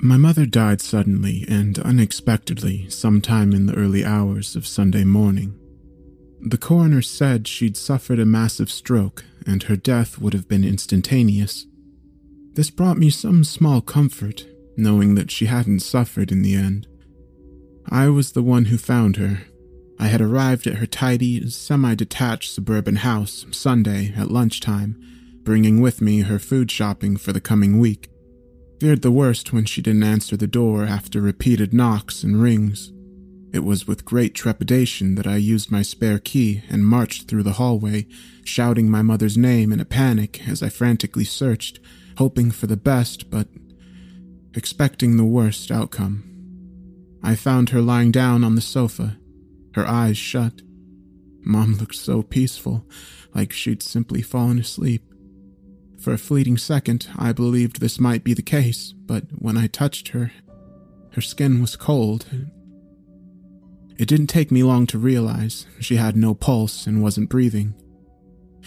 My mother died suddenly and unexpectedly sometime in the early hours of Sunday morning. The coroner said she'd suffered a massive stroke and her death would have been instantaneous. This brought me some small comfort, knowing that she hadn't suffered in the end. I was the one who found her. I had arrived at her tidy, semi detached suburban house Sunday at lunchtime, bringing with me her food shopping for the coming week. Feared the worst when she didn't answer the door after repeated knocks and rings. It was with great trepidation that I used my spare key and marched through the hallway, shouting my mother's name in a panic as I frantically searched, hoping for the best but expecting the worst outcome. I found her lying down on the sofa, her eyes shut. Mom looked so peaceful, like she'd simply fallen asleep. For a fleeting second, I believed this might be the case, but when I touched her, her skin was cold. It didn't take me long to realize she had no pulse and wasn't breathing.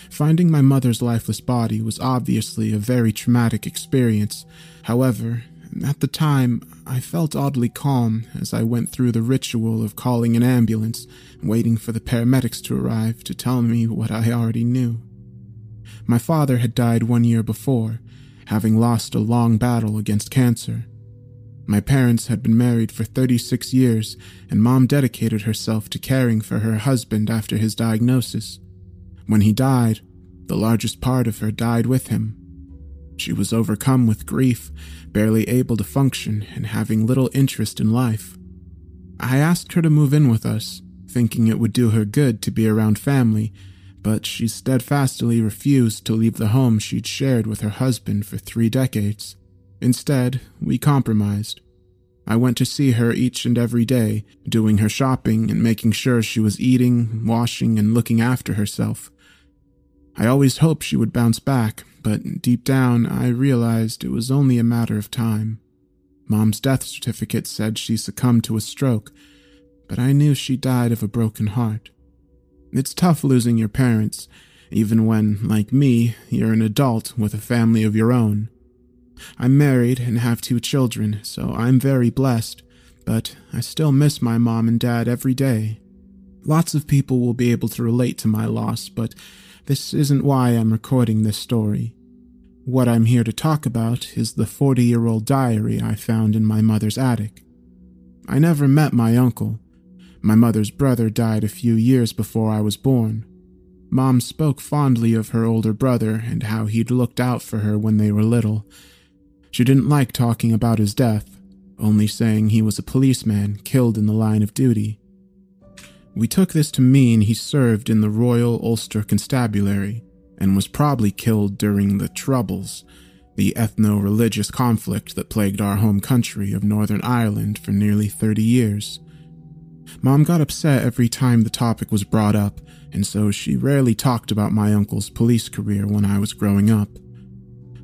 Finding my mother's lifeless body was obviously a very traumatic experience. However, at the time, I felt oddly calm as I went through the ritual of calling an ambulance, waiting for the paramedics to arrive to tell me what I already knew. My father had died one year before, having lost a long battle against cancer. My parents had been married for 36 years, and mom dedicated herself to caring for her husband after his diagnosis. When he died, the largest part of her died with him. She was overcome with grief, barely able to function, and having little interest in life. I asked her to move in with us, thinking it would do her good to be around family but she steadfastly refused to leave the home she'd shared with her husband for three decades. Instead, we compromised. I went to see her each and every day, doing her shopping and making sure she was eating, washing, and looking after herself. I always hoped she would bounce back, but deep down I realized it was only a matter of time. Mom's death certificate said she succumbed to a stroke, but I knew she died of a broken heart. It's tough losing your parents, even when, like me, you're an adult with a family of your own. I'm married and have two children, so I'm very blessed, but I still miss my mom and dad every day. Lots of people will be able to relate to my loss, but this isn't why I'm recording this story. What I'm here to talk about is the 40 year old diary I found in my mother's attic. I never met my uncle, my mother's brother died a few years before I was born. Mom spoke fondly of her older brother and how he'd looked out for her when they were little. She didn't like talking about his death, only saying he was a policeman killed in the line of duty. We took this to mean he served in the Royal Ulster Constabulary and was probably killed during the Troubles, the ethno religious conflict that plagued our home country of Northern Ireland for nearly 30 years. Mom got upset every time the topic was brought up, and so she rarely talked about my uncle's police career when I was growing up.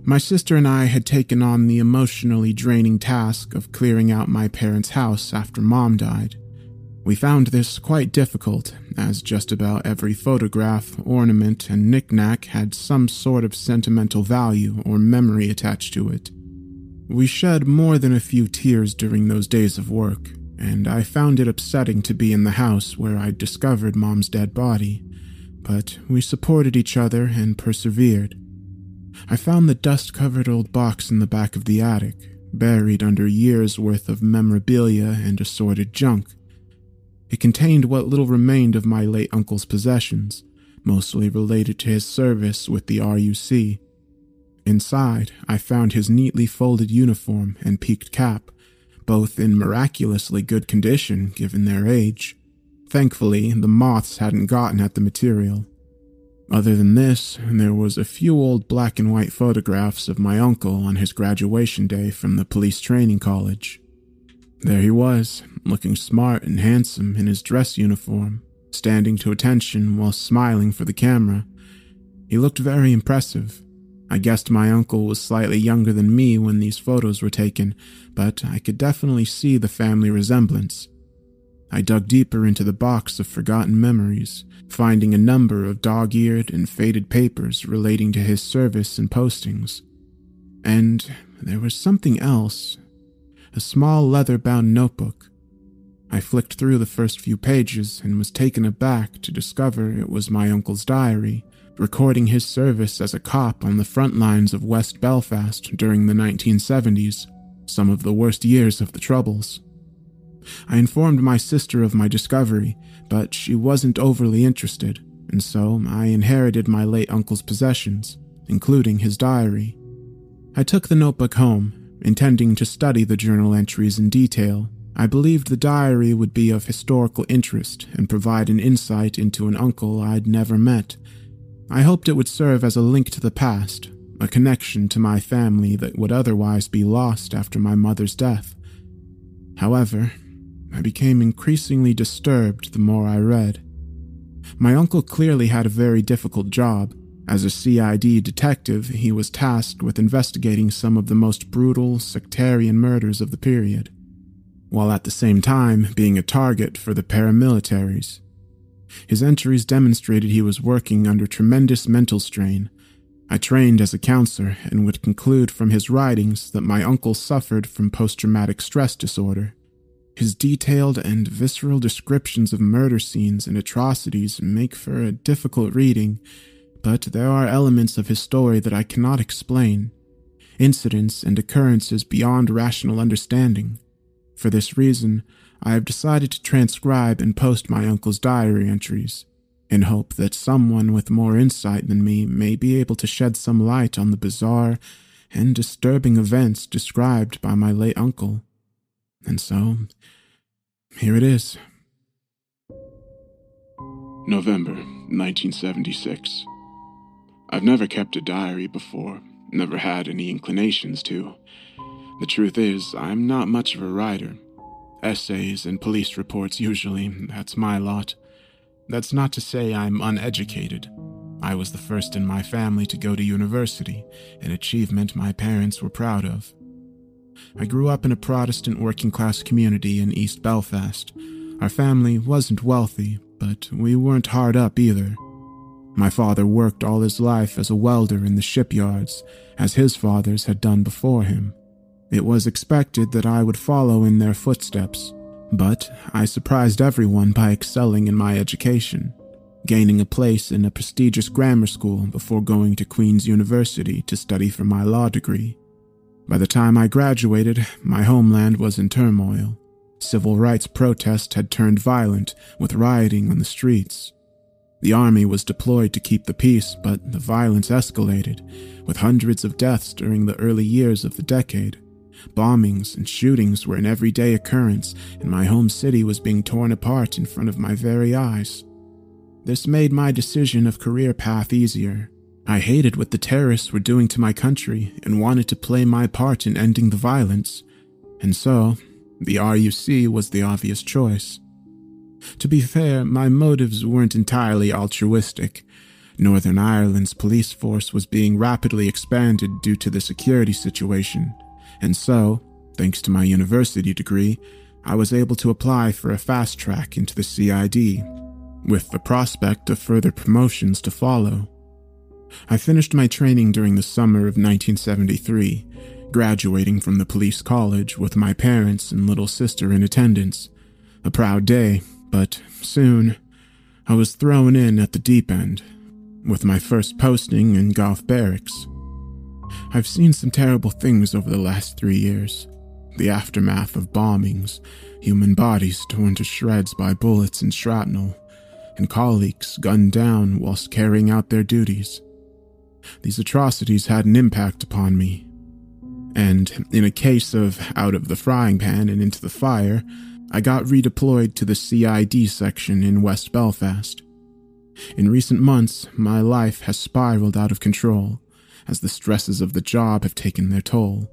My sister and I had taken on the emotionally draining task of clearing out my parents' house after mom died. We found this quite difficult, as just about every photograph, ornament, and knickknack had some sort of sentimental value or memory attached to it. We shed more than a few tears during those days of work, and I found it upsetting to be in the house where I'd discovered Mom's dead body, but we supported each other and persevered. I found the dust covered old box in the back of the attic, buried under years' worth of memorabilia and assorted junk. It contained what little remained of my late uncle's possessions, mostly related to his service with the RUC. Inside, I found his neatly folded uniform and peaked cap, both in miraculously good condition given their age. Thankfully, the moths hadn't gotten at the material. Other than this, there was a few old black and white photographs of my uncle on his graduation day from the police training college. There he was, looking smart and handsome in his dress uniform, standing to attention while smiling for the camera. He looked very impressive, I guessed my uncle was slightly younger than me when these photos were taken, but I could definitely see the family resemblance. I dug deeper into the box of forgotten memories, finding a number of dog eared and faded papers relating to his service and postings. And there was something else. a small leather bound notebook. I flicked through the first few pages and was taken aback to discover it was my uncle's diary, recording his service as a cop on the front lines of West Belfast during the 1970s, some of the worst years of the Troubles. I informed my sister of my discovery, but she wasn't overly interested, and so I inherited my late uncle's possessions, including his diary. I took the notebook home, intending to study the journal entries in detail. I believed the diary would be of historical interest and provide an insight into an uncle I'd never met. I hoped it would serve as a link to the past, a connection to my family that would otherwise be lost after my mother's death. However, I became increasingly disturbed the more I read. My uncle clearly had a very difficult job. As a CID detective, he was tasked with investigating some of the most brutal, sectarian murders of the period, while at the same time being a target for the paramilitaries. His entries demonstrated he was working under tremendous mental strain. I trained as a counselor and would conclude from his writings that my uncle suffered from post traumatic stress disorder. His detailed and visceral descriptions of murder scenes and atrocities make for a difficult reading, but there are elements of his story that I cannot explain, incidents and occurrences beyond rational understanding. For this reason, I have decided to transcribe and post my uncle's diary entries, in hope that someone with more insight than me may be able to shed some light on the bizarre and disturbing events described by my late uncle. And so, here it is. November 1976. I've never kept a diary before, never had any inclinations to. The truth is, I'm not much of a writer. Essays and police reports, usually, that's my lot. That's not to say I'm uneducated. I was the first in my family to go to university, an achievement my parents were proud of. I grew up in a Protestant working class community in East Belfast. Our family wasn't wealthy, but we weren't hard up either. My father worked all his life as a welder in the shipyards, as his fathers had done before him. It was expected that I would follow in their footsteps, but I surprised everyone by excelling in my education, gaining a place in a prestigious grammar school before going to Queen's University to study for my law degree. By the time I graduated, my homeland was in turmoil. Civil rights protests had turned violent, with rioting on the streets. The army was deployed to keep the peace, but the violence escalated, with hundreds of deaths during the early years of the decade. Bombings and shootings were an everyday occurrence, and my home city was being torn apart in front of my very eyes. This made my decision of career path easier. I hated what the terrorists were doing to my country and wanted to play my part in ending the violence, and so the RUC was the obvious choice. To be fair, my motives weren't entirely altruistic. Northern Ireland's police force was being rapidly expanded due to the security situation, and so, thanks to my university degree, I was able to apply for a fast track into the CID, with the prospect of further promotions to follow. I finished my training during the summer of 1973, graduating from the police college with my parents and little sister in attendance. A proud day, but soon I was thrown in at the deep end, with my first posting in Gough Barracks. I've seen some terrible things over the last three years the aftermath of bombings, human bodies torn to shreds by bullets and shrapnel, and colleagues gunned down whilst carrying out their duties. These atrocities had an impact upon me. And in a case of out of the frying pan and into the fire, I got redeployed to the CID section in West Belfast. In recent months, my life has spiraled out of control as the stresses of the job have taken their toll.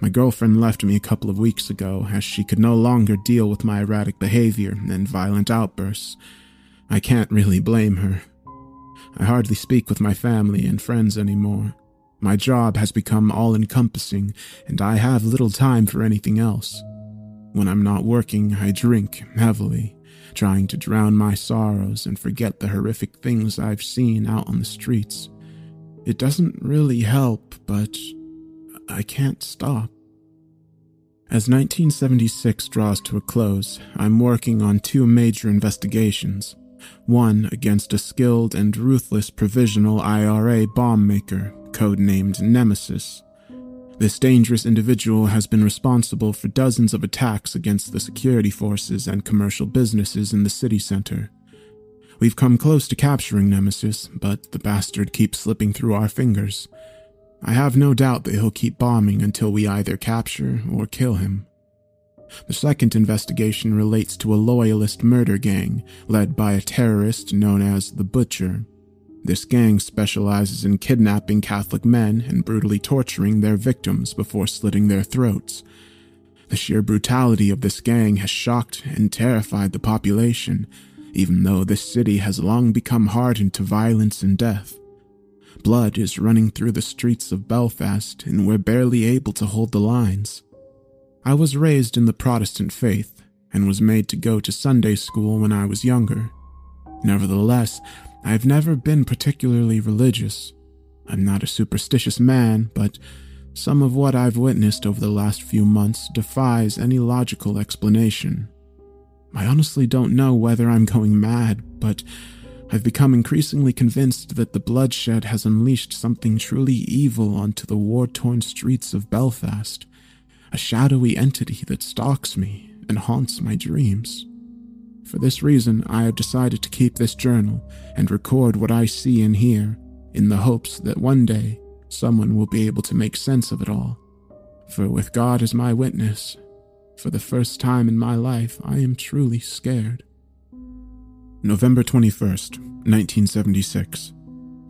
My girlfriend left me a couple of weeks ago as she could no longer deal with my erratic behavior and violent outbursts. I can't really blame her. I hardly speak with my family and friends anymore. My job has become all encompassing, and I have little time for anything else. When I'm not working, I drink heavily, trying to drown my sorrows and forget the horrific things I've seen out on the streets. It doesn't really help, but I can't stop. As 1976 draws to a close, I'm working on two major investigations. One against a skilled and ruthless provisional IRA bomb maker, codenamed Nemesis. This dangerous individual has been responsible for dozens of attacks against the security forces and commercial businesses in the city center. We've come close to capturing Nemesis, but the bastard keeps slipping through our fingers. I have no doubt that he'll keep bombing until we either capture or kill him. The second investigation relates to a loyalist murder gang led by a terrorist known as the Butcher. This gang specializes in kidnapping Catholic men and brutally torturing their victims before slitting their throats. The sheer brutality of this gang has shocked and terrified the population, even though this city has long become hardened to violence and death. Blood is running through the streets of Belfast, and we're barely able to hold the lines. I was raised in the Protestant faith and was made to go to Sunday school when I was younger. Nevertheless, I've never been particularly religious. I'm not a superstitious man, but some of what I've witnessed over the last few months defies any logical explanation. I honestly don't know whether I'm going mad, but I've become increasingly convinced that the bloodshed has unleashed something truly evil onto the war torn streets of Belfast, a shadowy entity that stalks me and haunts my dreams. For this reason, I have decided to keep this journal and record what I see and hear, in the hopes that one day someone will be able to make sense of it all. For with God as my witness, for the first time in my life, I am truly scared. November 21st, 1976.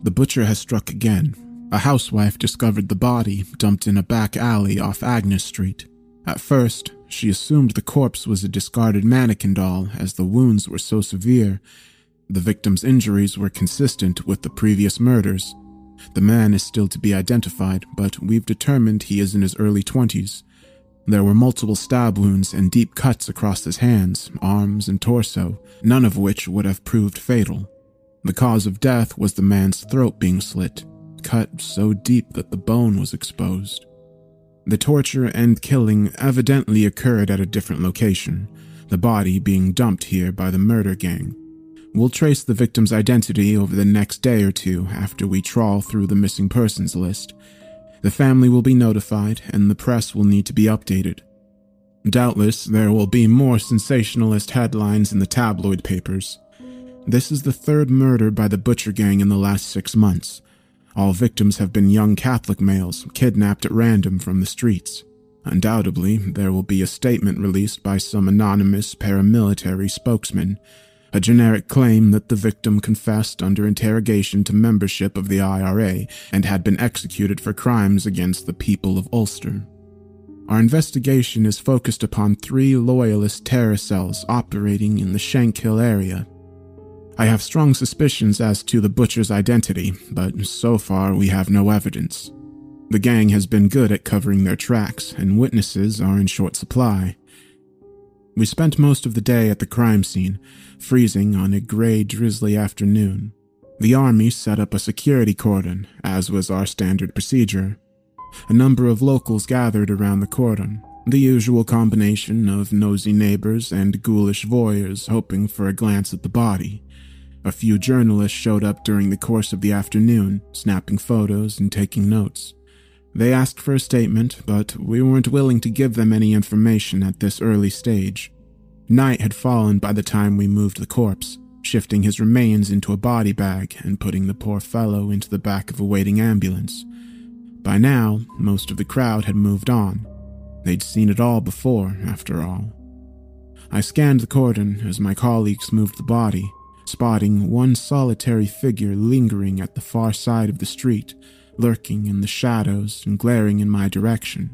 The butcher has struck again. A housewife discovered the body dumped in a back alley off Agnes Street. At first, she assumed the corpse was a discarded mannequin doll as the wounds were so severe. The victim's injuries were consistent with the previous murders. The man is still to be identified, but we've determined he is in his early 20s. There were multiple stab wounds and deep cuts across his hands, arms, and torso, none of which would have proved fatal. The cause of death was the man's throat being slit, cut so deep that the bone was exposed. The torture and killing evidently occurred at a different location, the body being dumped here by the murder gang. We'll trace the victim's identity over the next day or two after we trawl through the missing persons list the family will be notified, and the press will need to be updated. Doubtless, there will be more sensationalist headlines in the tabloid papers. This is the third murder by the Butcher Gang in the last six months. All victims have been young Catholic males, kidnapped at random from the streets. Undoubtedly, there will be a statement released by some anonymous paramilitary spokesman a generic claim that the victim confessed under interrogation to membership of the IRA and had been executed for crimes against the people of Ulster. Our investigation is focused upon three loyalist terror cells operating in the Shankill area. I have strong suspicions as to the butcher's identity, but so far we have no evidence. The gang has been good at covering their tracks, and witnesses are in short supply. We spent most of the day at the crime scene, freezing on a gray, drizzly afternoon. The army set up a security cordon, as was our standard procedure. A number of locals gathered around the cordon, the usual combination of nosy neighbors and ghoulish voyeurs hoping for a glance at the body. A few journalists showed up during the course of the afternoon, snapping photos and taking notes. They asked for a statement, but we weren't willing to give them any information at this early stage. Night had fallen by the time we moved the corpse, shifting his remains into a body bag and putting the poor fellow into the back of a waiting ambulance. By now, most of the crowd had moved on. They'd seen it all before, after all. I scanned the cordon as my colleagues moved the body, spotting one solitary figure lingering at the far side of the street lurking in the shadows and glaring in my direction.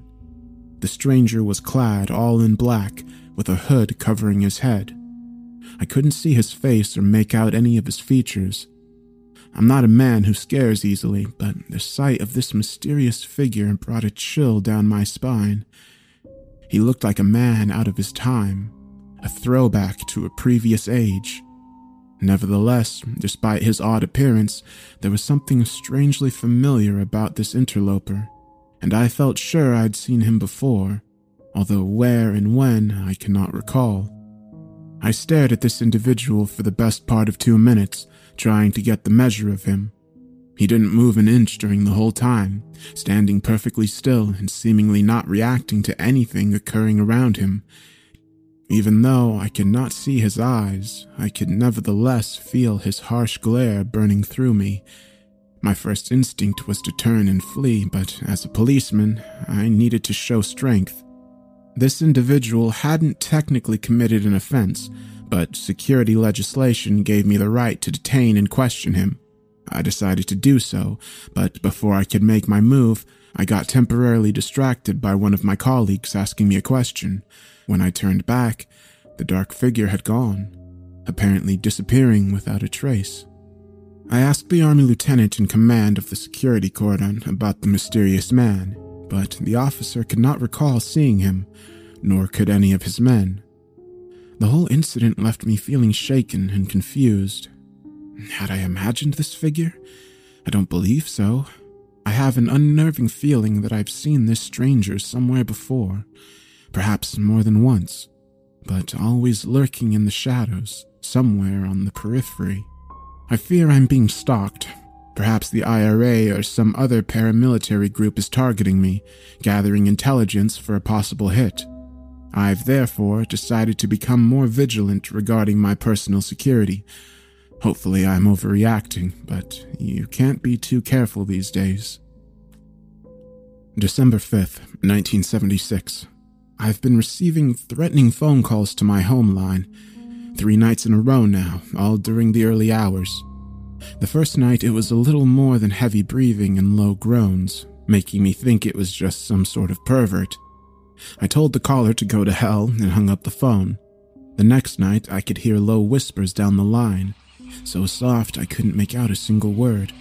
The stranger was clad all in black, with a hood covering his head. I couldn't see his face or make out any of his features. I'm not a man who scares easily, but the sight of this mysterious figure brought a chill down my spine. He looked like a man out of his time, a throwback to a previous age. Nevertheless, despite his odd appearance, there was something strangely familiar about this interloper, and I felt sure I'd seen him before, although where and when I cannot recall. I stared at this individual for the best part of two minutes, trying to get the measure of him. He didn't move an inch during the whole time, standing perfectly still and seemingly not reacting to anything occurring around him. Even though I could not see his eyes, I could nevertheless feel his harsh glare burning through me. My first instinct was to turn and flee, but as a policeman, I needed to show strength. This individual hadn't technically committed an offense, but security legislation gave me the right to detain and question him. I decided to do so, but before I could make my move, I got temporarily distracted by one of my colleagues asking me a question. When I turned back, the dark figure had gone, apparently disappearing without a trace. I asked the army lieutenant in command of the security cordon about the mysterious man, but the officer could not recall seeing him, nor could any of his men. The whole incident left me feeling shaken and confused. Had I imagined this figure? I don't believe so. I have an unnerving feeling that I've seen this stranger somewhere before, perhaps more than once, but always lurking in the shadows, somewhere on the periphery. I fear I'm being stalked. Perhaps the IRA or some other paramilitary group is targeting me, gathering intelligence for a possible hit. I've therefore decided to become more vigilant regarding my personal security, Hopefully, I'm overreacting, but you can't be too careful these days. December 5th, 1976. I've been receiving threatening phone calls to my home line. Three nights in a row now, all during the early hours. The first night, it was a little more than heavy breathing and low groans, making me think it was just some sort of pervert. I told the caller to go to hell and hung up the phone. The next night, I could hear low whispers down the line so soft I couldn't make out a single word.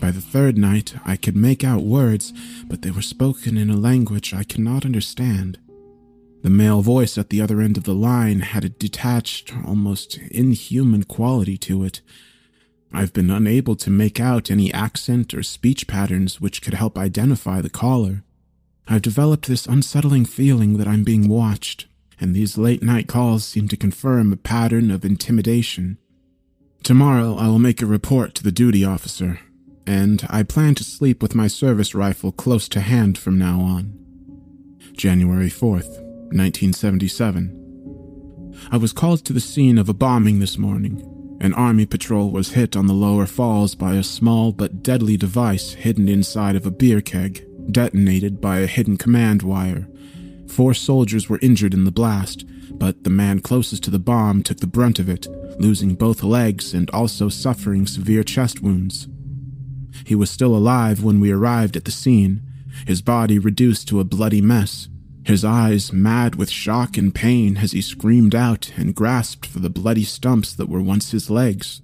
By the third night, I could make out words, but they were spoken in a language I could not understand. The male voice at the other end of the line had a detached, almost inhuman quality to it. I've been unable to make out any accent or speech patterns which could help identify the caller. I've developed this unsettling feeling that I'm being watched, and these late night calls seem to confirm a pattern of intimidation. Tomorrow I will make a report to the duty officer, and I plan to sleep with my service rifle close to hand from now on. January 4th, 1977. I was called to the scene of a bombing this morning. An army patrol was hit on the lower falls by a small but deadly device hidden inside of a beer keg, detonated by a hidden command wire. Four soldiers were injured in the blast, but the man closest to the bomb took the brunt of it, losing both legs and also suffering severe chest wounds. He was still alive when we arrived at the scene, his body reduced to a bloody mess, his eyes mad with shock and pain as he screamed out and grasped for the bloody stumps that were once his legs.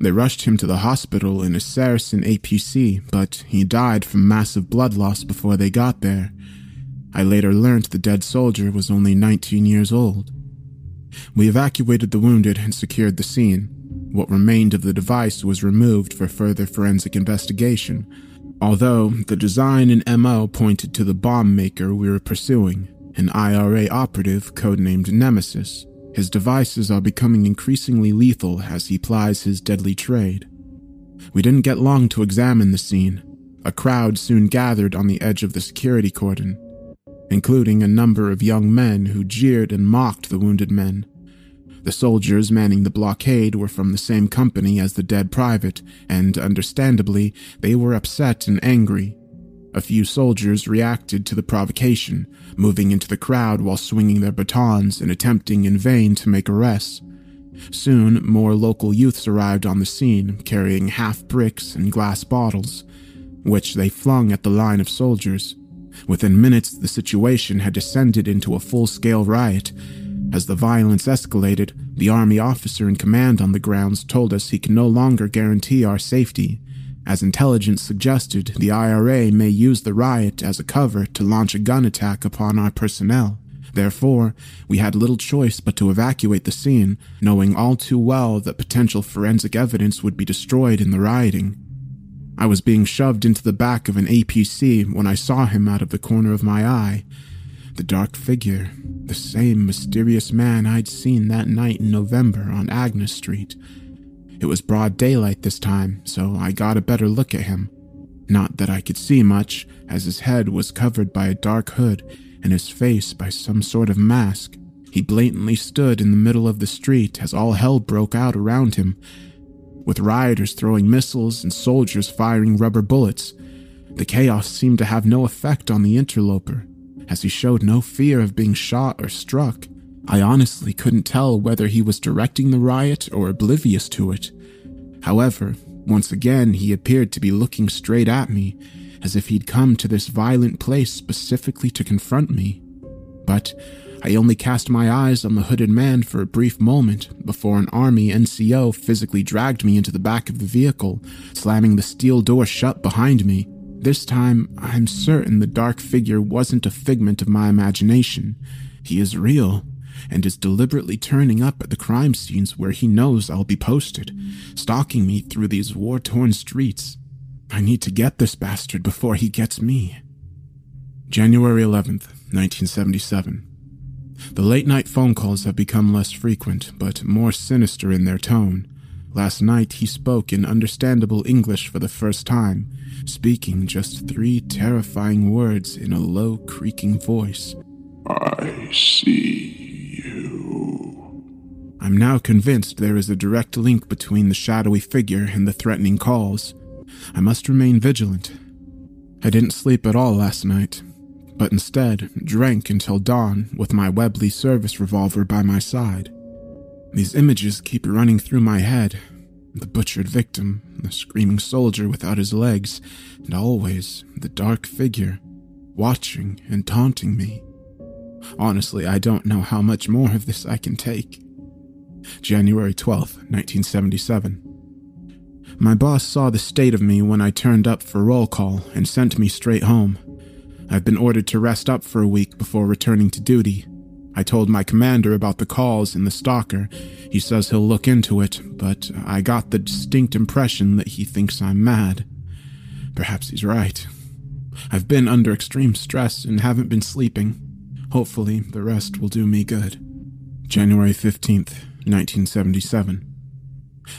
They rushed him to the hospital in a Saracen APC, but he died from massive blood loss before they got there. I later learned the dead soldier was only 19 years old. We evacuated the wounded and secured the scene. What remained of the device was removed for further forensic investigation, although the design and MO pointed to the bomb maker we were pursuing, an IRA operative codenamed Nemesis. His devices are becoming increasingly lethal as he plies his deadly trade. We didn't get long to examine the scene. A crowd soon gathered on the edge of the security cordon, including a number of young men who jeered and mocked the wounded men. The soldiers manning the blockade were from the same company as the dead private, and understandably, they were upset and angry. A few soldiers reacted to the provocation, moving into the crowd while swinging their batons and attempting in vain to make arrests. Soon, more local youths arrived on the scene, carrying half bricks and glass bottles, which they flung at the line of soldiers. Within minutes, the situation had descended into a full scale riot. As the violence escalated, the army officer in command on the grounds told us he can no longer guarantee our safety. As intelligence suggested, the IRA may use the riot as a cover to launch a gun attack upon our personnel. Therefore, we had little choice but to evacuate the scene, knowing all too well that potential forensic evidence would be destroyed in the rioting. I was being shoved into the back of an APC when I saw him out of the corner of my eye. The dark figure, the same mysterious man I'd seen that night in November on Agnes Street. It was broad daylight this time, so I got a better look at him. Not that I could see much, as his head was covered by a dark hood and his face by some sort of mask. He blatantly stood in the middle of the street as all hell broke out around him, with rioters throwing missiles and soldiers firing rubber bullets. The chaos seemed to have no effect on the interloper, as he showed no fear of being shot or struck. I honestly couldn't tell whether he was directing the riot or oblivious to it. However, once again he appeared to be looking straight at me, as if he'd come to this violent place specifically to confront me. But I only cast my eyes on the hooded man for a brief moment before an army NCO physically dragged me into the back of the vehicle, slamming the steel door shut behind me. This time, I'm certain the dark figure wasn't a figment of my imagination. He is real, and is deliberately turning up at the crime scenes where he knows I'll be posted, stalking me through these war torn streets. I need to get this bastard before he gets me. January 11th, 1977. The late night phone calls have become less frequent, but more sinister in their tone. Last night he spoke in understandable English for the first time, speaking just three terrifying words in a low, creaking voice. I see you. I'm now convinced there is a direct link between the shadowy figure and the threatening calls. I must remain vigilant. I didn't sleep at all last night, but instead drank until dawn with my Webley service revolver by my side. These images keep running through my head the butchered victim, the screaming soldier without his legs, and always the dark figure, watching and taunting me. Honestly, I don't know how much more of this I can take. January 12th, 1977. My boss saw the state of me when I turned up for roll call and sent me straight home. I've been ordered to rest up for a week before returning to duty. I told my commander about the calls and the stalker. He says he'll look into it, but I got the distinct impression that he thinks I'm mad. Perhaps he's right. I've been under extreme stress and haven't been sleeping. Hopefully, the rest will do me good. January 15th, 1977.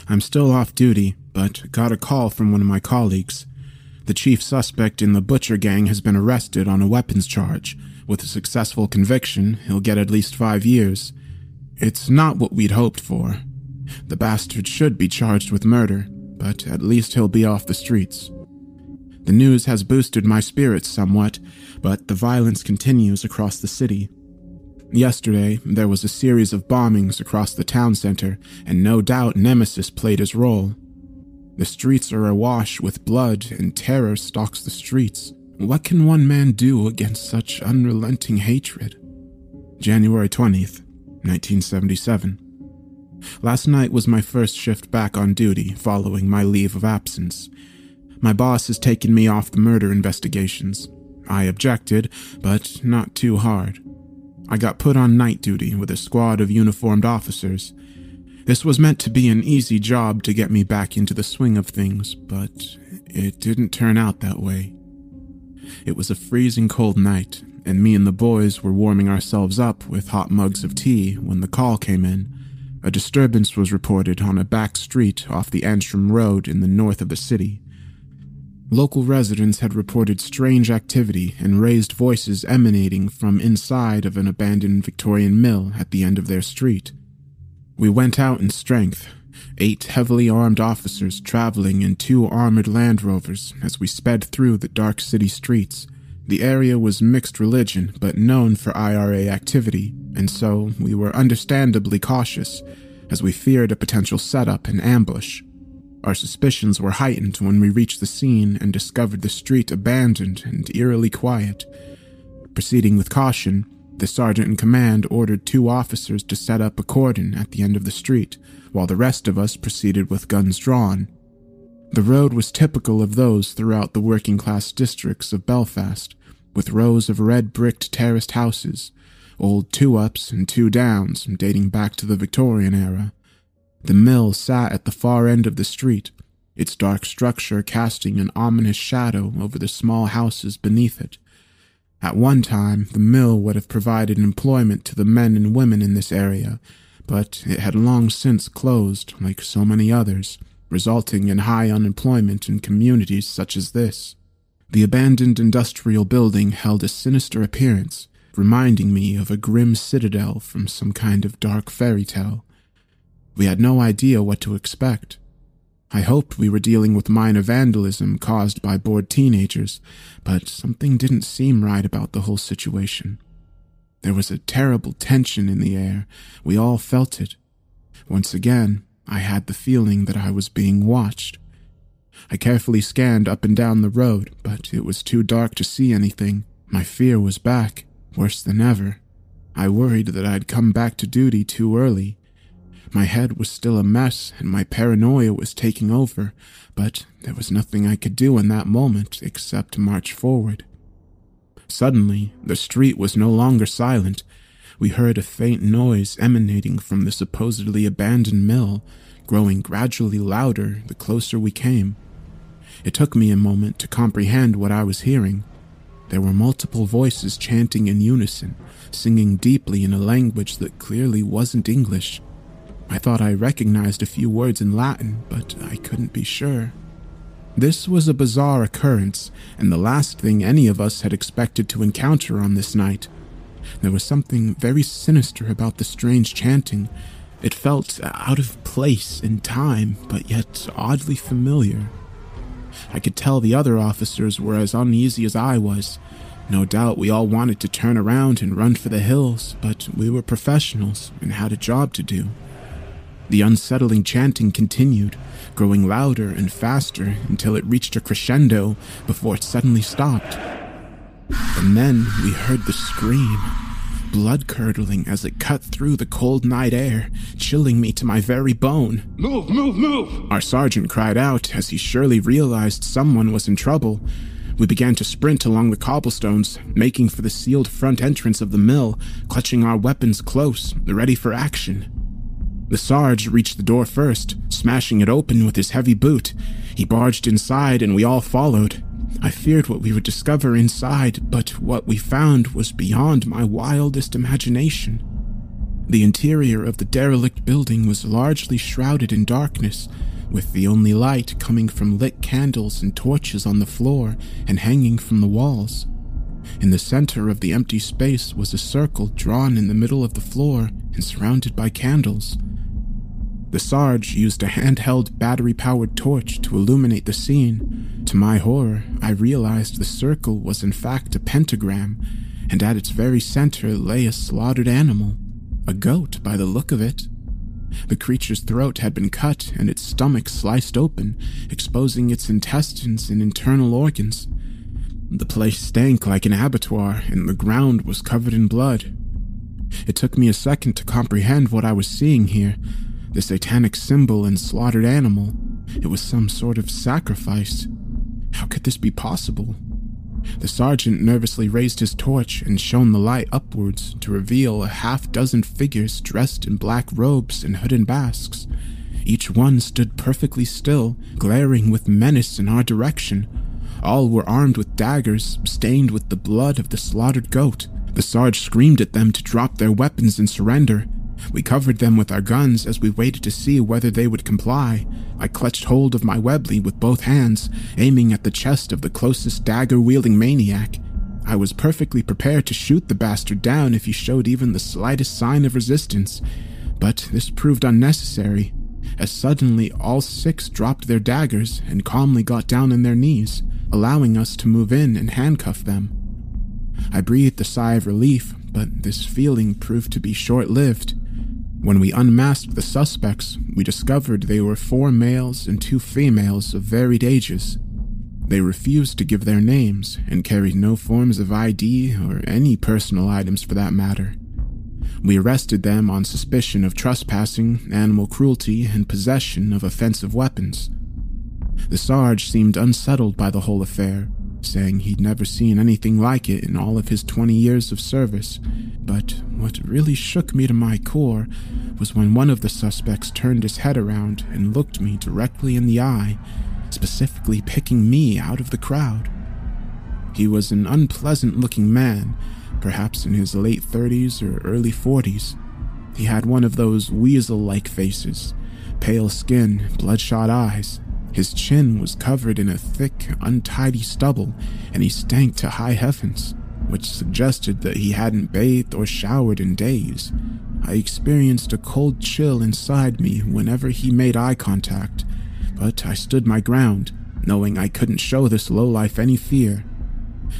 I'm still off duty, but got a call from one of my colleagues. The chief suspect in the Butcher gang has been arrested on a weapons charge. With a successful conviction, he'll get at least five years. It's not what we'd hoped for. The bastard should be charged with murder, but at least he'll be off the streets. The news has boosted my spirits somewhat, but the violence continues across the city. Yesterday, there was a series of bombings across the town center, and no doubt Nemesis played his role. The streets are awash with blood, and terror stalks the streets. What can one man do against such unrelenting hatred? January 20th, 1977. Last night was my first shift back on duty following my leave of absence. My boss has taken me off the murder investigations. I objected, but not too hard. I got put on night duty with a squad of uniformed officers. This was meant to be an easy job to get me back into the swing of things, but it didn't turn out that way. It was a freezing cold night, and me and the boys were warming ourselves up with hot mugs of tea when the call came in. A disturbance was reported on a back street off the Antrim Road in the north of the city. Local residents had reported strange activity and raised voices emanating from inside of an abandoned Victorian mill at the end of their street. We went out in strength, eight heavily armed officers traveling in two armored Land Rovers as we sped through the dark city streets. The area was mixed religion, but known for IRA activity, and so we were understandably cautious, as we feared a potential setup and ambush. Our suspicions were heightened when we reached the scene and discovered the street abandoned and eerily quiet. Proceeding with caution, the sergeant in command ordered two officers to set up a cordon at the end of the street, while the rest of us proceeded with guns drawn. The road was typical of those throughout the working class districts of Belfast, with rows of red bricked terraced houses, old two ups and two downs dating back to the Victorian era. The mill sat at the far end of the street, its dark structure casting an ominous shadow over the small houses beneath it. At one time, the mill would have provided employment to the men and women in this area, but it had long since closed, like so many others, resulting in high unemployment in communities such as this. The abandoned industrial building held a sinister appearance, reminding me of a grim citadel from some kind of dark fairy tale. We had no idea what to expect. I hoped we were dealing with minor vandalism caused by bored teenagers, but something didn't seem right about the whole situation. There was a terrible tension in the air. We all felt it. Once again, I had the feeling that I was being watched. I carefully scanned up and down the road, but it was too dark to see anything. My fear was back, worse than ever. I worried that I'd come back to duty too early, my head was still a mess and my paranoia was taking over, but there was nothing I could do in that moment except march forward. Suddenly, the street was no longer silent. We heard a faint noise emanating from the supposedly abandoned mill, growing gradually louder the closer we came. It took me a moment to comprehend what I was hearing. There were multiple voices chanting in unison, singing deeply in a language that clearly wasn't English. I thought I recognized a few words in Latin, but I couldn't be sure. This was a bizarre occurrence, and the last thing any of us had expected to encounter on this night. There was something very sinister about the strange chanting. It felt out of place in time, but yet oddly familiar. I could tell the other officers were as uneasy as I was. No doubt we all wanted to turn around and run for the hills, but we were professionals and had a job to do. The unsettling chanting continued, growing louder and faster until it reached a crescendo before it suddenly stopped. And then we heard the scream, blood curdling as it cut through the cold night air, chilling me to my very bone. Move, move, move! Our sergeant cried out as he surely realized someone was in trouble. We began to sprint along the cobblestones, making for the sealed front entrance of the mill, clutching our weapons close, ready for action. The Sarge reached the door first, smashing it open with his heavy boot. He barged inside and we all followed. I feared what we would discover inside, but what we found was beyond my wildest imagination. The interior of the derelict building was largely shrouded in darkness, with the only light coming from lit candles and torches on the floor and hanging from the walls. In the center of the empty space was a circle drawn in the middle of the floor and surrounded by candles. The Sarge used a handheld battery powered torch to illuminate the scene. To my horror, I realized the circle was in fact a pentagram, and at its very center lay a slaughtered animal. A goat, by the look of it. The creature's throat had been cut and its stomach sliced open, exposing its intestines and internal organs. The place stank like an abattoir, and the ground was covered in blood. It took me a second to comprehend what I was seeing here, the satanic symbol and slaughtered animal. It was some sort of sacrifice. How could this be possible? The sergeant nervously raised his torch and shone the light upwards to reveal a half dozen figures dressed in black robes and hooded masks. Each one stood perfectly still, glaring with menace in our direction. All were armed with daggers, stained with the blood of the slaughtered goat. The Sarge screamed at them to drop their weapons and surrender, we covered them with our guns as we waited to see whether they would comply. I clutched hold of my Webley with both hands, aiming at the chest of the closest dagger wielding maniac. I was perfectly prepared to shoot the bastard down if he showed even the slightest sign of resistance, but this proved unnecessary, as suddenly all six dropped their daggers and calmly got down on their knees, allowing us to move in and handcuff them. I breathed a sigh of relief, but this feeling proved to be short lived. When we unmasked the suspects, we discovered they were four males and two females of varied ages. They refused to give their names and carried no forms of ID or any personal items for that matter. We arrested them on suspicion of trespassing, animal cruelty, and possession of offensive weapons. The Sarge seemed unsettled by the whole affair saying he'd never seen anything like it in all of his 20 years of service. But what really shook me to my core was when one of the suspects turned his head around and looked me directly in the eye, specifically picking me out of the crowd. He was an unpleasant looking man, perhaps in his late 30s or early 40s. He had one of those weasel like faces, pale skin, bloodshot eyes. His chin was covered in a thick, untidy stubble, and he stank to high heavens, which suggested that he hadn't bathed or showered in days. I experienced a cold chill inside me whenever he made eye contact, but I stood my ground, knowing I couldn't show this lowlife any fear.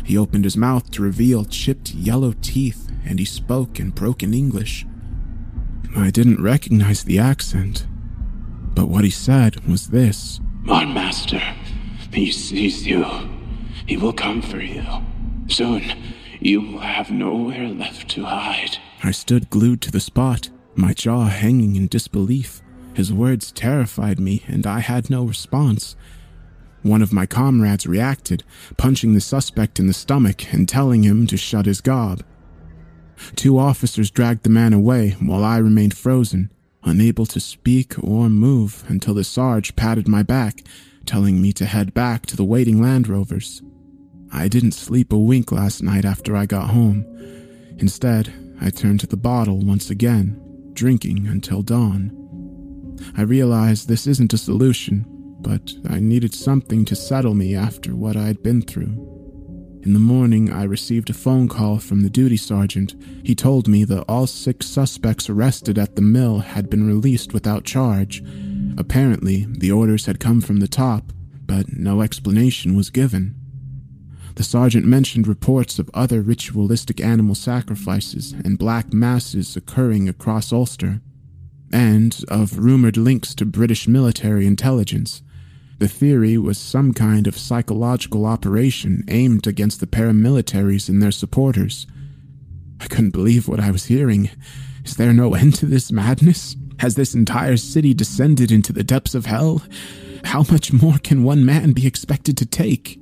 He opened his mouth to reveal chipped yellow teeth, and he spoke in broken English. I didn't recognize the accent, but what he said was this My master, he sees you. He will come for you. Soon, you will have nowhere left to hide. I stood glued to the spot, my jaw hanging in disbelief. His words terrified me, and I had no response. One of my comrades reacted, punching the suspect in the stomach and telling him to shut his gob. Two officers dragged the man away while I remained frozen, unable to speak or move until the Sarge patted my back, telling me to head back to the waiting Land Rovers. I didn't sleep a wink last night after I got home. Instead, I turned to the bottle once again, drinking until dawn. I realized this isn't a solution, but I needed something to settle me after what I'd been through. In the morning, I received a phone call from the duty sergeant. He told me that all six suspects arrested at the mill had been released without charge. Apparently, the orders had come from the top, but no explanation was given. The sergeant mentioned reports of other ritualistic animal sacrifices and black masses occurring across Ulster, and of rumored links to British military intelligence. The theory was some kind of psychological operation aimed against the paramilitaries and their supporters. I couldn't believe what I was hearing. Is there no end to this madness? Has this entire city descended into the depths of hell? How much more can one man be expected to take?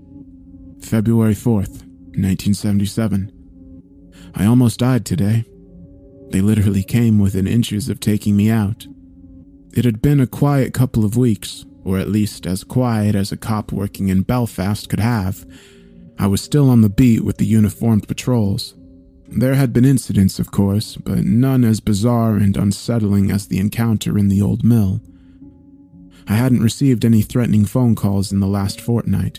February 4th, 1977. I almost died today. They literally came within inches of taking me out. It had been a quiet couple of weeks, or at least as quiet as a cop working in Belfast could have. I was still on the beat with the uniformed patrols. There had been incidents, of course, but none as bizarre and unsettling as the encounter in the old mill. I hadn't received any threatening phone calls in the last fortnight,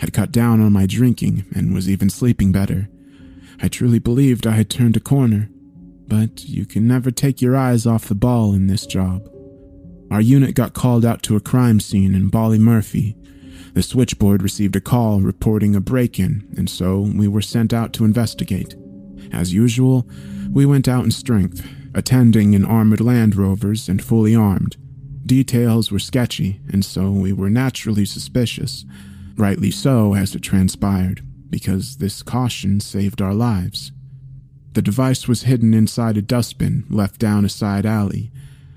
had cut down on my drinking, and was even sleeping better. I truly believed I had turned a corner, but you can never take your eyes off the ball in this job. Our unit got called out to a crime scene in Ballymurphy. The switchboard received a call reporting a break in, and so we were sent out to investigate. As usual, we went out in strength, attending in armored Land Rovers and fully armed. Details were sketchy, and so we were naturally suspicious. Rightly so, as it transpired, because this caution saved our lives. The device was hidden inside a dustbin left down a side alley,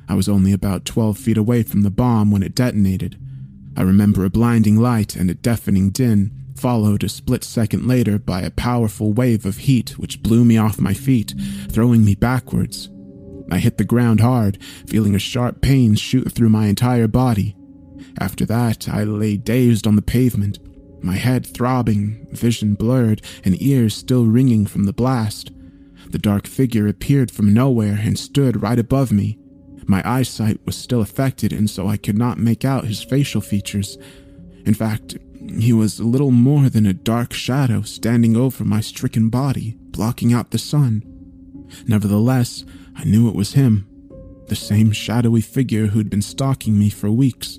I was only about 12 feet away from the bomb when it detonated. I remember a blinding light and a deafening din, followed a split second later by a powerful wave of heat which blew me off my feet, throwing me backwards. I hit the ground hard, feeling a sharp pain shoot through my entire body. After that, I lay dazed on the pavement, my head throbbing, vision blurred, and ears still ringing from the blast. The dark figure appeared from nowhere and stood right above me. My eyesight was still affected, and so I could not make out his facial features. In fact, he was little more than a dark shadow standing over my stricken body, blocking out the sun. Nevertheless, I knew it was him, the same shadowy figure who'd been stalking me for weeks.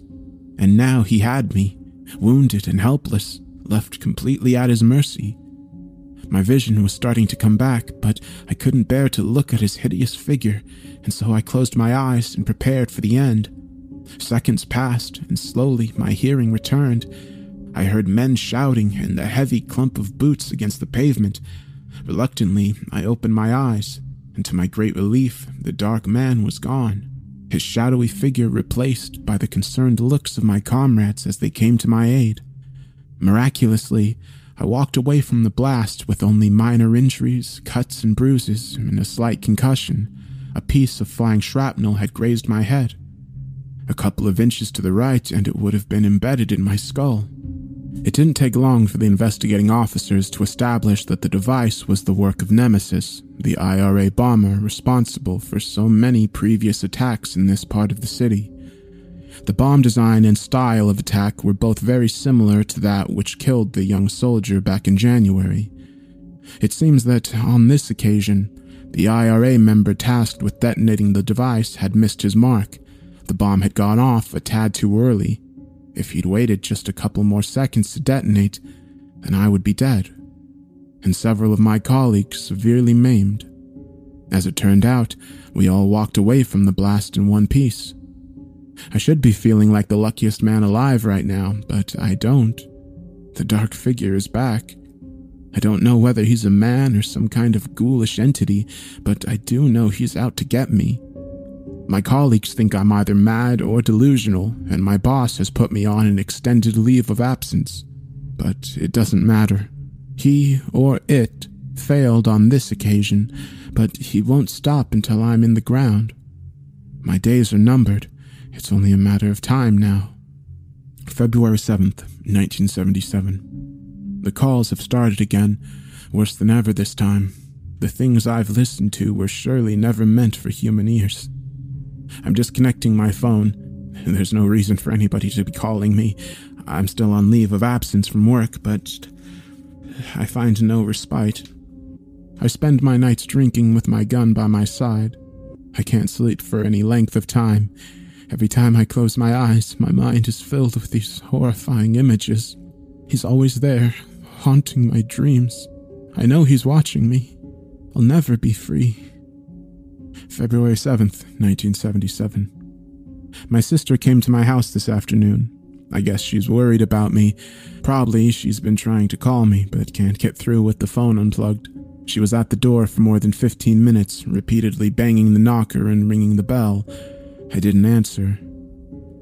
And now he had me, wounded and helpless, left completely at his mercy. My vision was starting to come back, but I couldn't bear to look at his hideous figure, and so I closed my eyes and prepared for the end. Seconds passed, and slowly my hearing returned. I heard men shouting and the heavy clump of boots against the pavement. Reluctantly, I opened my eyes, and to my great relief, the dark man was gone, his shadowy figure replaced by the concerned looks of my comrades as they came to my aid. Miraculously, I walked away from the blast with only minor injuries, cuts and bruises, and a slight concussion. A piece of flying shrapnel had grazed my head. A couple of inches to the right, and it would have been embedded in my skull. It didn't take long for the investigating officers to establish that the device was the work of Nemesis, the IRA bomber responsible for so many previous attacks in this part of the city. The bomb design and style of attack were both very similar to that which killed the young soldier back in January. It seems that, on this occasion, the IRA member tasked with detonating the device had missed his mark. The bomb had gone off a tad too early, if he'd waited just a couple more seconds to detonate, then I would be dead, and several of my colleagues severely maimed. As it turned out, we all walked away from the blast in one piece. I should be feeling like the luckiest man alive right now, but I don't. The dark figure is back. I don't know whether he's a man or some kind of ghoulish entity, but I do know he's out to get me. My colleagues think I'm either mad or delusional, and my boss has put me on an extended leave of absence. But it doesn't matter. He or it failed on this occasion, but he won't stop until I'm in the ground. My days are numbered. It's only a matter of time now. February 7th, 1977. The calls have started again, worse than ever this time. The things I've listened to were surely never meant for human ears. I'm disconnecting my phone. There's no reason for anybody to be calling me. I'm still on leave of absence from work, but I find no respite. I spend my nights drinking with my gun by my side. I can't sleep for any length of time. Every time I close my eyes, my mind is filled with these horrifying images. He's always there, haunting my dreams. I know he's watching me. I'll never be free. February 7th, 1977. My sister came to my house this afternoon. I guess she's worried about me. Probably she's been trying to call me, but can't get through with the phone unplugged. She was at the door for more than 15 minutes, repeatedly banging the knocker and ringing the bell. I didn't answer.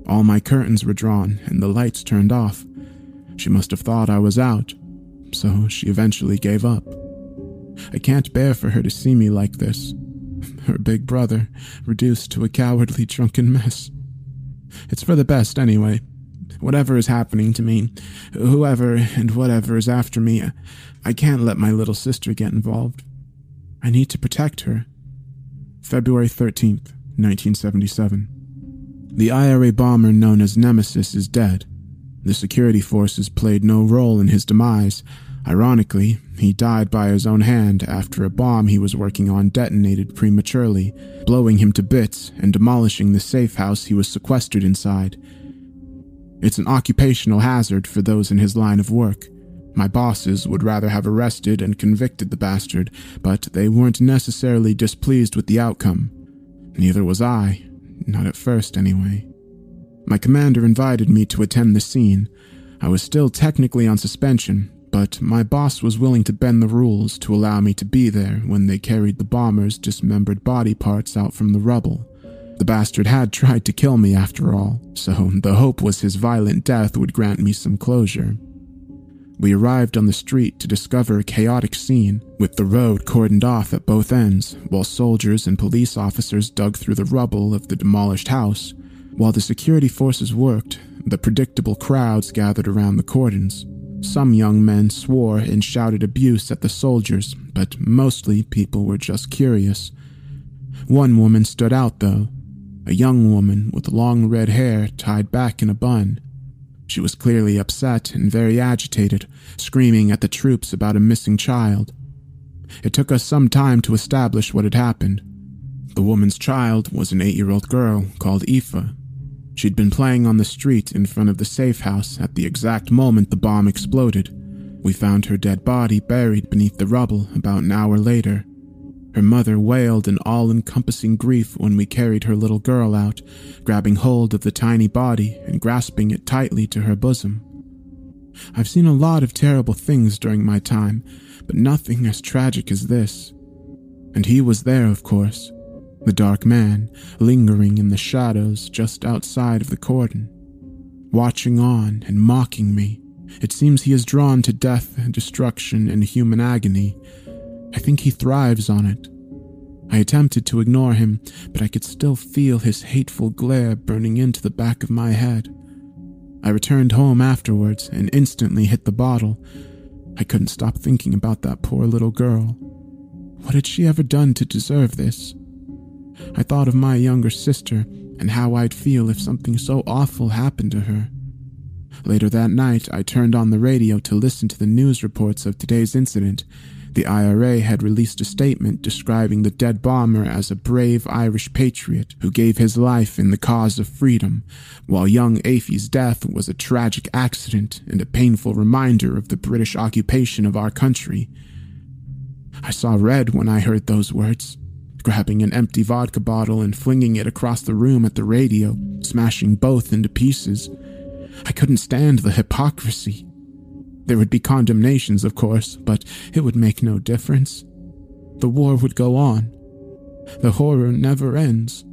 All my curtains were drawn and the lights turned off. She must have thought I was out, so she eventually gave up. I can't bear for her to see me like this her big brother, reduced to a cowardly drunken mess. It's for the best, anyway. Whatever is happening to me, whoever and whatever is after me, I can't let my little sister get involved. I need to protect her. February 13th, 1977. The IRA bomber known as Nemesis is dead. The security forces played no role in his demise, Ironically, he died by his own hand after a bomb he was working on detonated prematurely, blowing him to bits and demolishing the safe house he was sequestered inside. It's an occupational hazard for those in his line of work. My bosses would rather have arrested and convicted the bastard, but they weren't necessarily displeased with the outcome. Neither was I, not at first anyway. My commander invited me to attend the scene. I was still technically on suspension, but my boss was willing to bend the rules to allow me to be there when they carried the bomber's dismembered body parts out from the rubble. The bastard had tried to kill me after all, so the hope was his violent death would grant me some closure. We arrived on the street to discover a chaotic scene, with the road cordoned off at both ends, while soldiers and police officers dug through the rubble of the demolished house. While the security forces worked, the predictable crowds gathered around the cordons, some young men swore and shouted abuse at the soldiers, but mostly people were just curious. One woman stood out, though a young woman with long red hair tied back in a bun. She was clearly upset and very agitated, screaming at the troops about a missing child. It took us some time to establish what had happened. The woman's child was an eight year old girl called Aoife, She'd been playing on the street in front of the safe house at the exact moment the bomb exploded. We found her dead body buried beneath the rubble about an hour later. Her mother wailed in all encompassing grief when we carried her little girl out, grabbing hold of the tiny body and grasping it tightly to her bosom. I've seen a lot of terrible things during my time, but nothing as tragic as this. And he was there, of course, the dark man lingering in the shadows just outside of the cordon, watching on and mocking me. It seems he is drawn to death, and destruction, and human agony. I think he thrives on it. I attempted to ignore him, but I could still feel his hateful glare burning into the back of my head. I returned home afterwards and instantly hit the bottle. I couldn't stop thinking about that poor little girl. What had she ever done to deserve this? I thought of my younger sister and how I'd feel if something so awful happened to her. Later that night, I turned on the radio to listen to the news reports of today's incident. The IRA had released a statement describing the dead bomber as a brave Irish patriot who gave his life in the cause of freedom, while young Aoife's death was a tragic accident and a painful reminder of the British occupation of our country. I saw red when I heard those words grabbing an empty vodka bottle and flinging it across the room at the radio, smashing both into pieces. I couldn't stand the hypocrisy. There would be condemnations, of course, but it would make no difference. The war would go on. The horror never ends.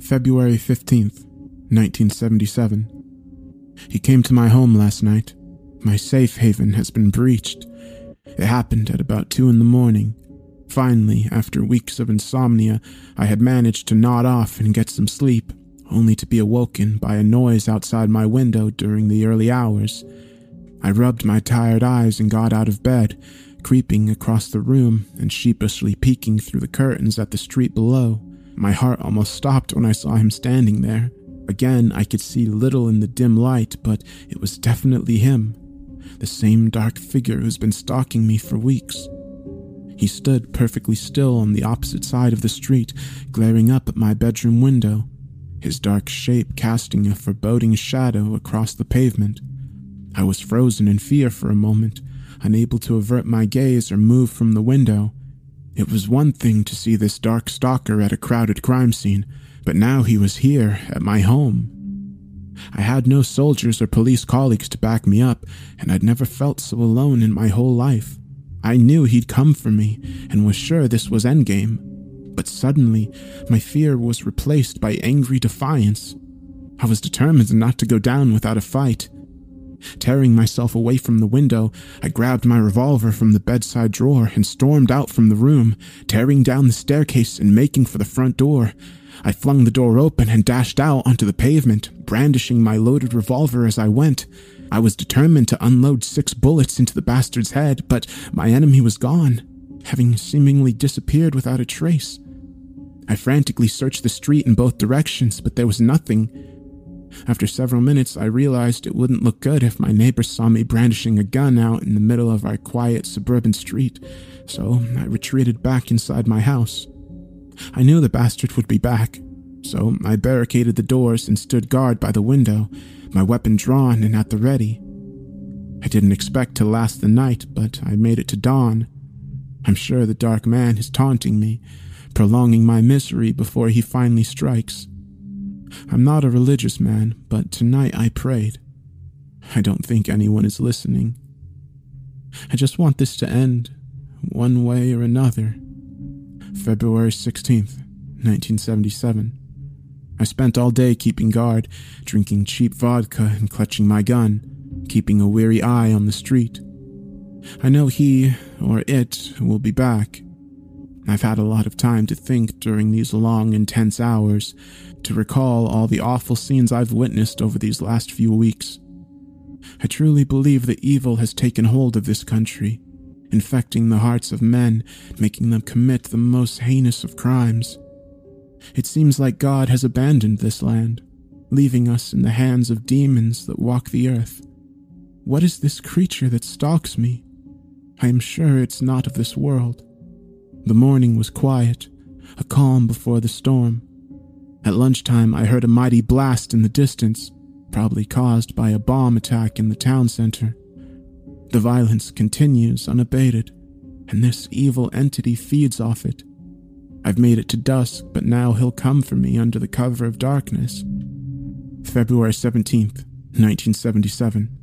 February 15th, 1977. He came to my home last night. My safe haven has been breached. It happened at about two in the morning. Finally, after weeks of insomnia, I had managed to nod off and get some sleep, only to be awoken by a noise outside my window during the early hours. I rubbed my tired eyes and got out of bed, creeping across the room and sheepishly peeking through the curtains at the street below. My heart almost stopped when I saw him standing there. Again, I could see little in the dim light, but it was definitely him. The same dark figure who's been stalking me for weeks. He stood perfectly still on the opposite side of the street, glaring up at my bedroom window, his dark shape casting a foreboding shadow across the pavement. I was frozen in fear for a moment, unable to avert my gaze or move from the window. It was one thing to see this dark stalker at a crowded crime scene, but now he was here, at my home. I had no soldiers or police colleagues to back me up, and I'd never felt so alone in my whole life. I knew he'd come for me and was sure this was endgame. But suddenly, my fear was replaced by angry defiance. I was determined not to go down without a fight. Tearing myself away from the window, I grabbed my revolver from the bedside drawer and stormed out from the room, tearing down the staircase and making for the front door. I flung the door open and dashed out onto the pavement, brandishing my loaded revolver as I went. I was determined to unload six bullets into the bastard's head, but my enemy was gone, having seemingly disappeared without a trace. I frantically searched the street in both directions, but there was nothing. After several minutes, I realized it wouldn't look good if my neighbors saw me brandishing a gun out in the middle of our quiet suburban street, so I retreated back inside my house. I knew the bastard would be back, so I barricaded the doors and stood guard by the window, my weapon drawn and at the ready. I didn't expect to last the night, but I made it to dawn. I'm sure the dark man is taunting me, prolonging my misery before he finally strikes. I'm not a religious man, but tonight I prayed. I don't think anyone is listening. I just want this to end, one way or another. February 16th, 1977. I spent all day keeping guard, drinking cheap vodka and clutching my gun, keeping a weary eye on the street. I know he, or it, will be back. I've had a lot of time to think during these long, intense hours, to recall all the awful scenes I've witnessed over these last few weeks. I truly believe that evil has taken hold of this country, infecting the hearts of men, making them commit the most heinous of crimes. It seems like God has abandoned this land, leaving us in the hands of demons that walk the earth. What is this creature that stalks me? I am sure it's not of this world. The morning was quiet, a calm before the storm. At lunchtime, I heard a mighty blast in the distance, probably caused by a bomb attack in the town center. The violence continues unabated, and this evil entity feeds off it, I've made it to dusk, but now he'll come for me under the cover of darkness. February 17th, 1977.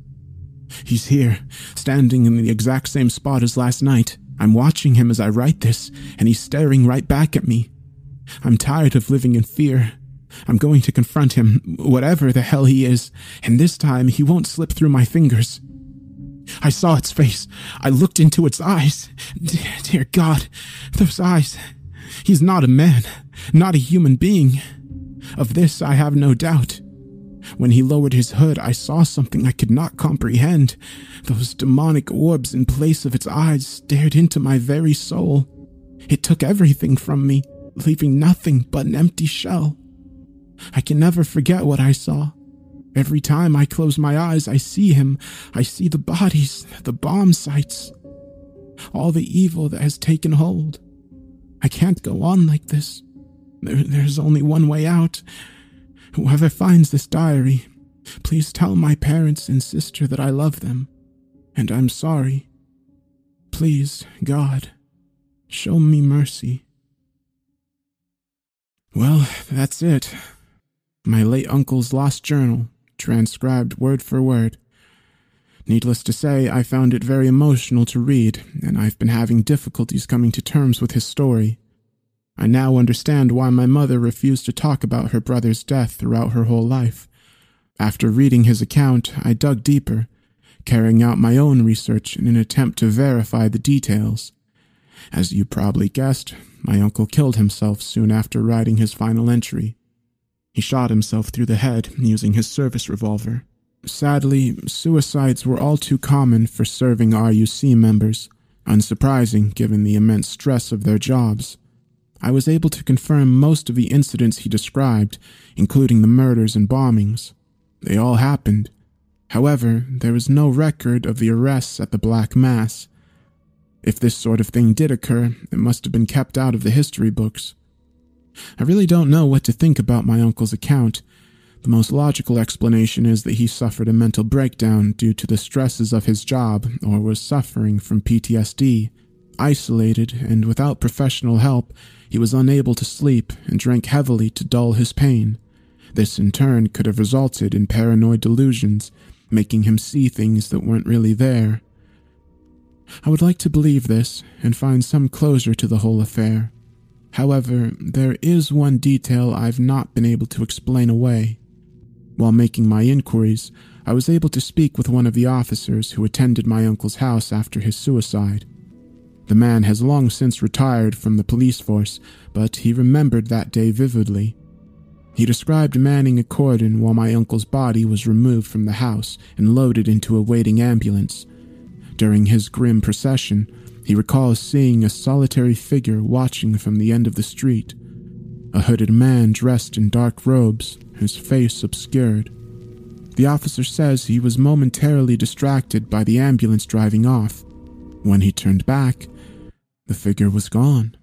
He's here, standing in the exact same spot as last night. I'm watching him as I write this, and he's staring right back at me. I'm tired of living in fear. I'm going to confront him, whatever the hell he is, and this time he won't slip through my fingers. I saw its face. I looked into its eyes. Dear God, those eyes. He's not a man, not a human being. Of this I have no doubt. When he lowered his hood, I saw something I could not comprehend. Those demonic orbs, in place of its eyes, stared into my very soul. It took everything from me, leaving nothing but an empty shell. I can never forget what I saw. Every time I close my eyes, I see him. I see the bodies, the bomb sites, all the evil that has taken hold. Can't go on like this. There, there's only one way out. Whoever finds this diary, please tell my parents and sister that I love them, and I'm sorry. Please, God, show me mercy. Well, that's it. My late uncle's lost journal, transcribed word for word. Needless to say, I found it very emotional to read, and I've been having difficulties coming to terms with his story. I now understand why my mother refused to talk about her brother's death throughout her whole life. After reading his account, I dug deeper, carrying out my own research in an attempt to verify the details. As you probably guessed, my uncle killed himself soon after writing his final entry. He shot himself through the head using his service revolver. Sadly, suicides were all too common for serving RUC members, unsurprising given the immense stress of their jobs. I was able to confirm most of the incidents he described, including the murders and bombings. They all happened. However, there is no record of the arrests at the Black Mass. If this sort of thing did occur, it must have been kept out of the history books. I really don't know what to think about my uncle's account. The most logical explanation is that he suffered a mental breakdown due to the stresses of his job or was suffering from PTSD. Isolated and without professional help, he was unable to sleep and drank heavily to dull his pain. This in turn could have resulted in paranoid delusions, making him see things that weren't really there. I would like to believe this and find some closure to the whole affair. However, there is one detail I've not been able to explain away. While making my inquiries, I was able to speak with one of the officers who attended my uncle's house after his suicide. The man has long since retired from the police force, but he remembered that day vividly. He described manning a cordon while my uncle's body was removed from the house and loaded into a waiting ambulance. During his grim procession, he recalls seeing a solitary figure watching from the end of the street. A hooded man dressed in dark robes, his face obscured. The officer says he was momentarily distracted by the ambulance driving off. When he turned back, the figure was gone.